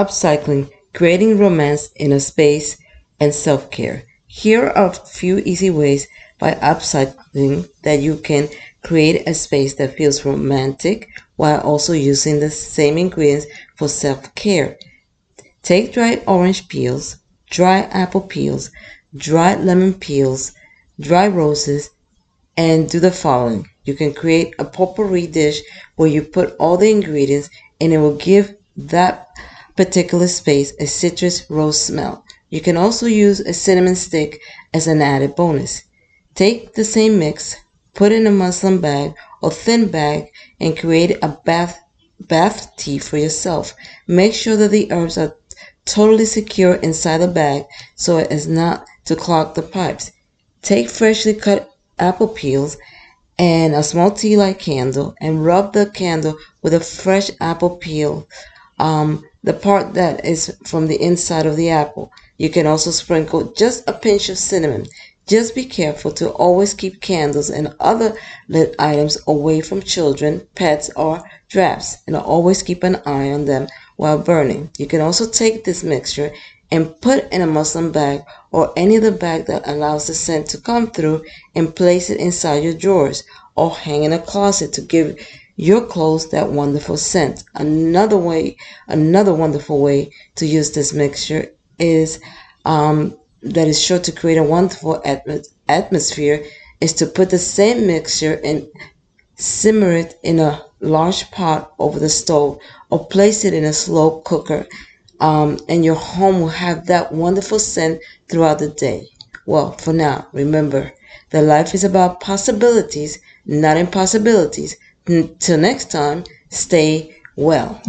upcycling, creating romance in a space, and self care. Here are a few easy ways by upcycling that you can create a space that feels romantic while also using the same ingredients for self care. Take dried orange peels, dry apple peels, dried lemon peels, dry roses, and do the following. You can create a potpourri dish where you put all the ingredients and it will give that particular space a citrus rose smell. You can also use a cinnamon stick as an added bonus. Take the same mix, put in a muslin bag or thin bag and create a bath bath tea for yourself. Make sure that the herbs are totally secure inside the bag so as not to clog the pipes. Take freshly cut apple peels and a small tea light candle and rub the candle with a fresh apple peel, um, the part that is from the inside of the apple. You can also sprinkle just a pinch of cinnamon. Just be careful to always keep candles and other lit items away from children, pets, or drafts, and always keep an eye on them while burning. You can also take this mixture and put in a muslin bag or any other bag that allows the scent to come through and place it inside your drawers or hang in a closet to give your clothes that wonderful scent. Another way, another wonderful way to use this mixture is um, that is sure to create a wonderful atm- atmosphere is to put the same mixture and simmer it in a large pot over the stove or place it in a slow cooker um, and your home will have that wonderful scent throughout the day. Well, for now, remember that life is about possibilities, not impossibilities. Until next time, stay well.